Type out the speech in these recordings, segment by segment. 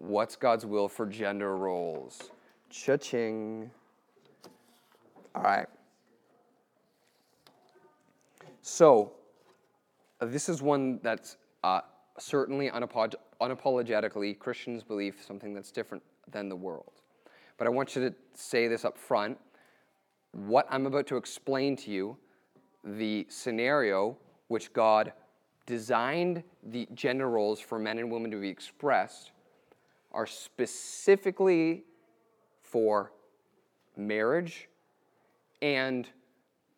What's God's will for gender roles? Cha-ching. All right. So, uh, this is one that's uh, certainly unapolog- unapologetically Christians believe something that's different than the world. But I want you to say this up front. What I'm about to explain to you, the scenario which God designed the gender roles for men and women to be expressed, are specifically for marriage and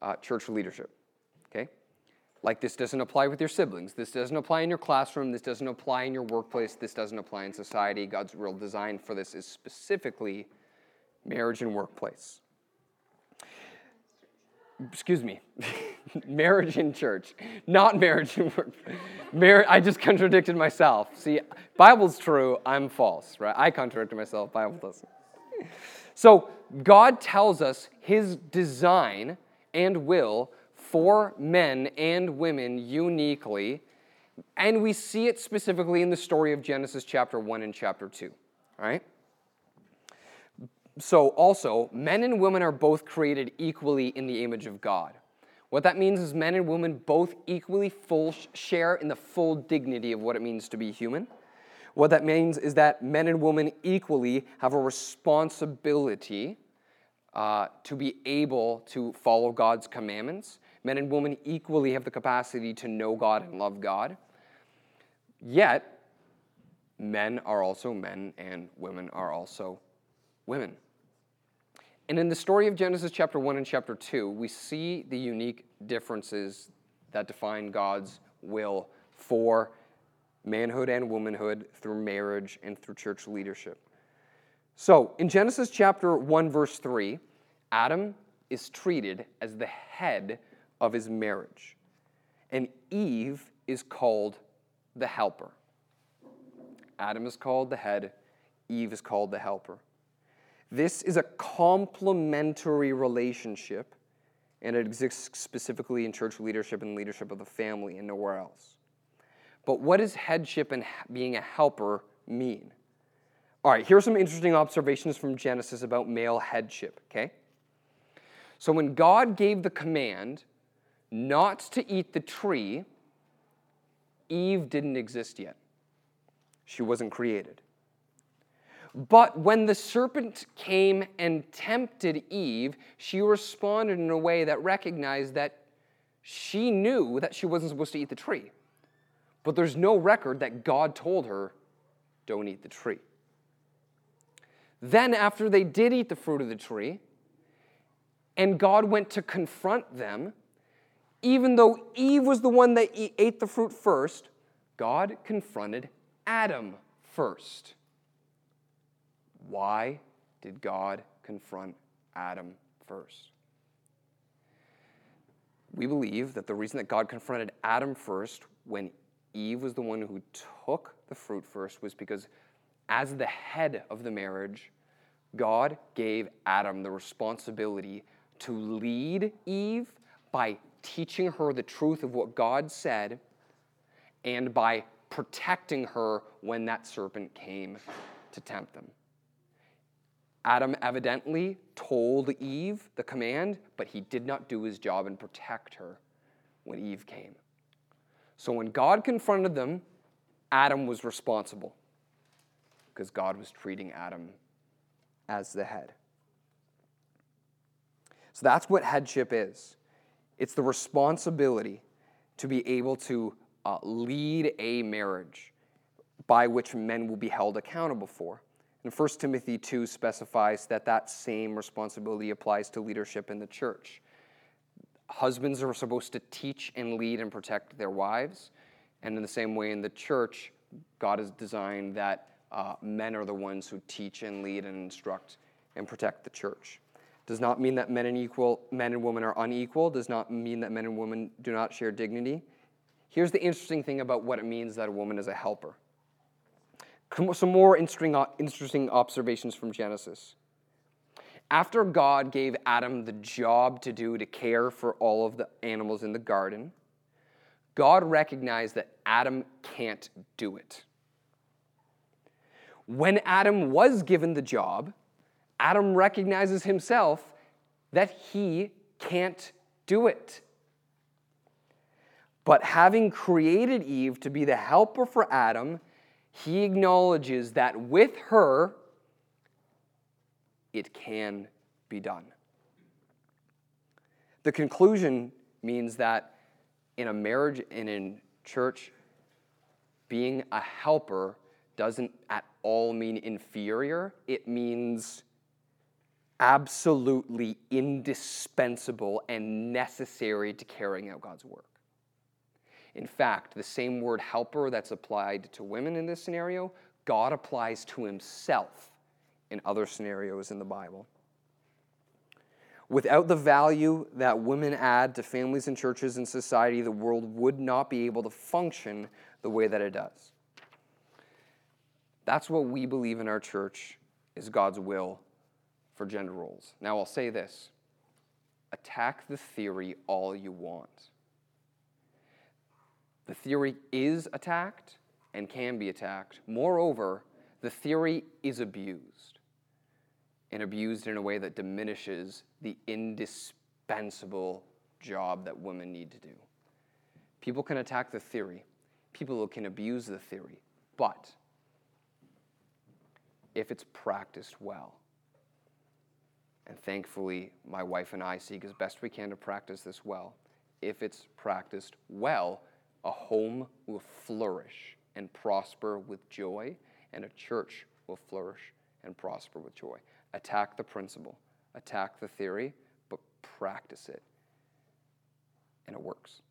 uh, church leadership. Okay? Like this doesn't apply with your siblings. This doesn't apply in your classroom. This doesn't apply in your workplace. This doesn't apply in society. God's real design for this is specifically marriage and workplace. Excuse me, marriage in church, not marriage and work. Mar- I just contradicted myself. See, Bible's true, I'm false, right? I contradicted myself, Bible doesn't. So God tells us his design and will for men and women uniquely, and we see it specifically in the story of Genesis chapter 1 and chapter 2. All right? So, also, men and women are both created equally in the image of God. What that means is men and women both equally full share in the full dignity of what it means to be human. What that means is that men and women equally have a responsibility uh, to be able to follow God's commandments. Men and women equally have the capacity to know God and love God. Yet, men are also men and women are also women. And in the story of Genesis chapter 1 and chapter 2, we see the unique differences that define God's will for manhood and womanhood through marriage and through church leadership. So, in Genesis chapter 1, verse 3, Adam is treated as the head of his marriage, and Eve is called the helper. Adam is called the head, Eve is called the helper. This is a complementary relationship, and it exists specifically in church leadership and leadership of the family and nowhere else. But what does headship and being a helper mean? All right, here are some interesting observations from Genesis about male headship, okay? So when God gave the command not to eat the tree, Eve didn't exist yet. She wasn't created. But when the serpent came and tempted Eve, she responded in a way that recognized that she knew that she wasn't supposed to eat the tree. But there's no record that God told her, don't eat the tree. Then, after they did eat the fruit of the tree, and God went to confront them, even though Eve was the one that ate the fruit first, God confronted Adam first. Why did God confront Adam first? We believe that the reason that God confronted Adam first when Eve was the one who took the fruit first was because, as the head of the marriage, God gave Adam the responsibility to lead Eve by teaching her the truth of what God said and by protecting her when that serpent came to tempt them. Adam evidently told Eve the command, but he did not do his job and protect her when Eve came. So when God confronted them, Adam was responsible because God was treating Adam as the head. So that's what headship is it's the responsibility to be able to uh, lead a marriage by which men will be held accountable for. And 1 Timothy 2 specifies that that same responsibility applies to leadership in the church. Husbands are supposed to teach and lead and protect their wives. And in the same way, in the church, God has designed that uh, men are the ones who teach and lead and instruct and protect the church. Does not mean that men and, equal, men and women are unequal, does not mean that men and women do not share dignity. Here's the interesting thing about what it means that a woman is a helper some more interesting, uh, interesting observations from Genesis. After God gave Adam the job to do to care for all of the animals in the garden, God recognized that Adam can't do it. When Adam was given the job, Adam recognizes himself that he can't do it. But having created Eve to be the helper for Adam, he acknowledges that with her, it can be done. The conclusion means that in a marriage and in church, being a helper doesn't at all mean inferior. It means absolutely indispensable and necessary to carrying out God's work. In fact, the same word helper that's applied to women in this scenario, God applies to himself in other scenarios in the Bible. Without the value that women add to families and churches and society, the world would not be able to function the way that it does. That's what we believe in our church is God's will for gender roles. Now, I'll say this attack the theory all you want. The theory is attacked and can be attacked. Moreover, the theory is abused, and abused in a way that diminishes the indispensable job that women need to do. People can attack the theory, people can abuse the theory, but if it's practiced well, and thankfully, my wife and I seek as best we can to practice this well. If it's practiced well, a home will flourish and prosper with joy, and a church will flourish and prosper with joy. Attack the principle, attack the theory, but practice it. And it works.